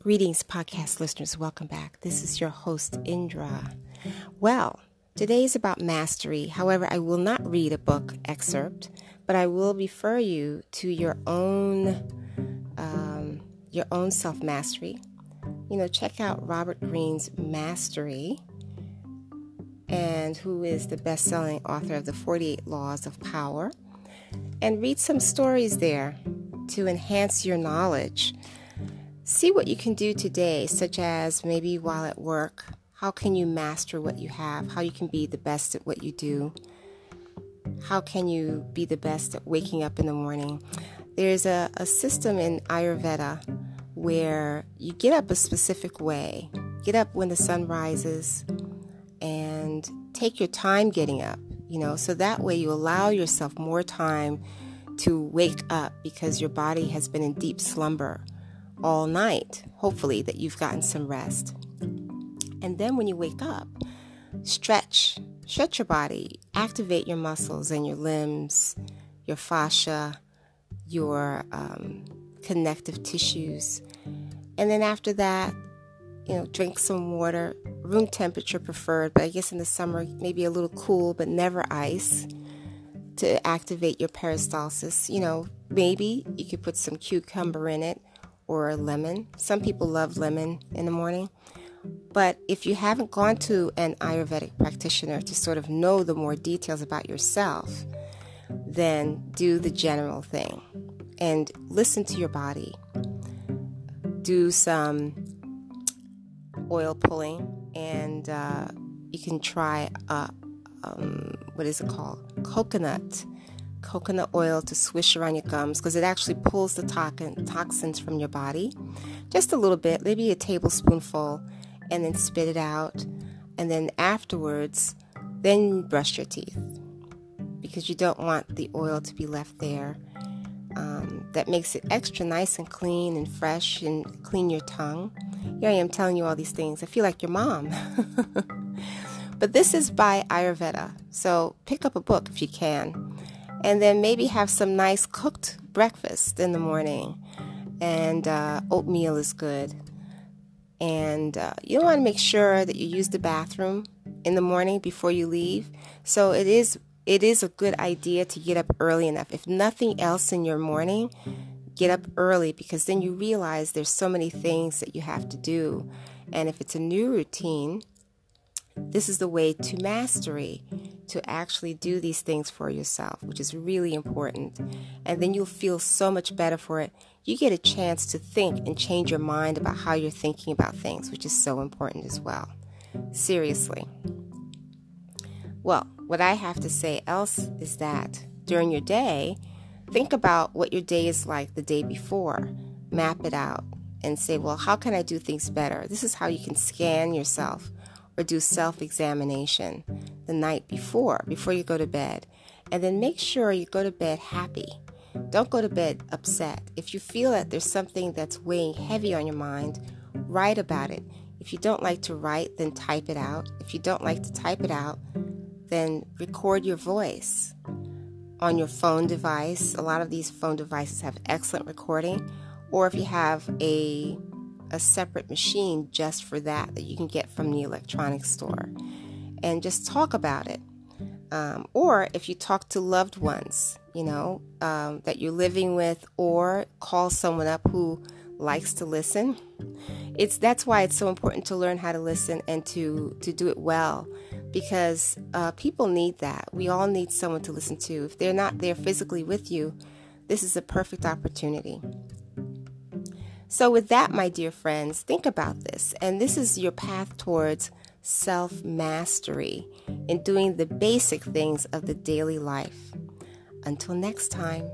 Greetings, podcast listeners. Welcome back. This is your host, Indra. Well, today is about mastery. However, I will not read a book excerpt, but I will refer you to your own um, your own self mastery. You know, check out Robert Greene's Mastery, and who is the best selling author of the 48 Laws of Power, and read some stories there to enhance your knowledge See what you can do today, such as maybe while at work, how can you master what you have? How you can be the best at what you do? How can you be the best at waking up in the morning? There's a, a system in Ayurveda where you get up a specific way. Get up when the sun rises and take your time getting up, you know, so that way you allow yourself more time to wake up because your body has been in deep slumber all night, hopefully, that you've gotten some rest. And then when you wake up, stretch, stretch your body, activate your muscles and your limbs, your fascia, your um, connective tissues. And then after that, you know, drink some water, room temperature preferred, but I guess in the summer, maybe a little cool, but never ice to activate your peristalsis. You know, maybe you could put some cucumber in it or lemon. Some people love lemon in the morning. But if you haven't gone to an Ayurvedic practitioner to sort of know the more details about yourself, then do the general thing and listen to your body. Do some oil pulling, and uh, you can try, uh, um, what is it called? Coconut coconut oil to swish around your gums because it actually pulls the toxins from your body. Just a little bit, maybe a tablespoonful, and then spit it out. And then afterwards, then brush your teeth because you don't want the oil to be left there. Um, that makes it extra nice and clean and fresh and clean your tongue. Here I am telling you all these things. I feel like your mom. but this is by Ayurveda, so pick up a book if you can and then maybe have some nice cooked breakfast in the morning. And uh, oatmeal is good. And uh, you want to make sure that you use the bathroom in the morning before you leave. So it is it is a good idea to get up early enough. If nothing else in your morning, get up early because then you realize there's so many things that you have to do. And if it's a new routine, this is the way to mastery to actually do these things for yourself, which is really important. And then you'll feel so much better for it. You get a chance to think and change your mind about how you're thinking about things, which is so important as well. Seriously. Well, what I have to say else is that during your day, think about what your day is like the day before, map it out, and say, well, how can I do things better? This is how you can scan yourself or do self examination the night before, before you go to bed. And then make sure you go to bed happy. Don't go to bed upset. If you feel that there's something that's weighing heavy on your mind, write about it. If you don't like to write, then type it out. If you don't like to type it out, then record your voice on your phone device. A lot of these phone devices have excellent recording. Or if you have a a separate machine just for that that you can get from the electronics store and just talk about it. Um, or if you talk to loved ones, you know, um, that you're living with, or call someone up who likes to listen. It's that's why it's so important to learn how to listen and to to do it well, because uh, people need that. We all need someone to listen to. If they're not there physically with you, this is a perfect opportunity. So, with that, my dear friends, think about this. And this is your path towards self mastery in doing the basic things of the daily life. Until next time.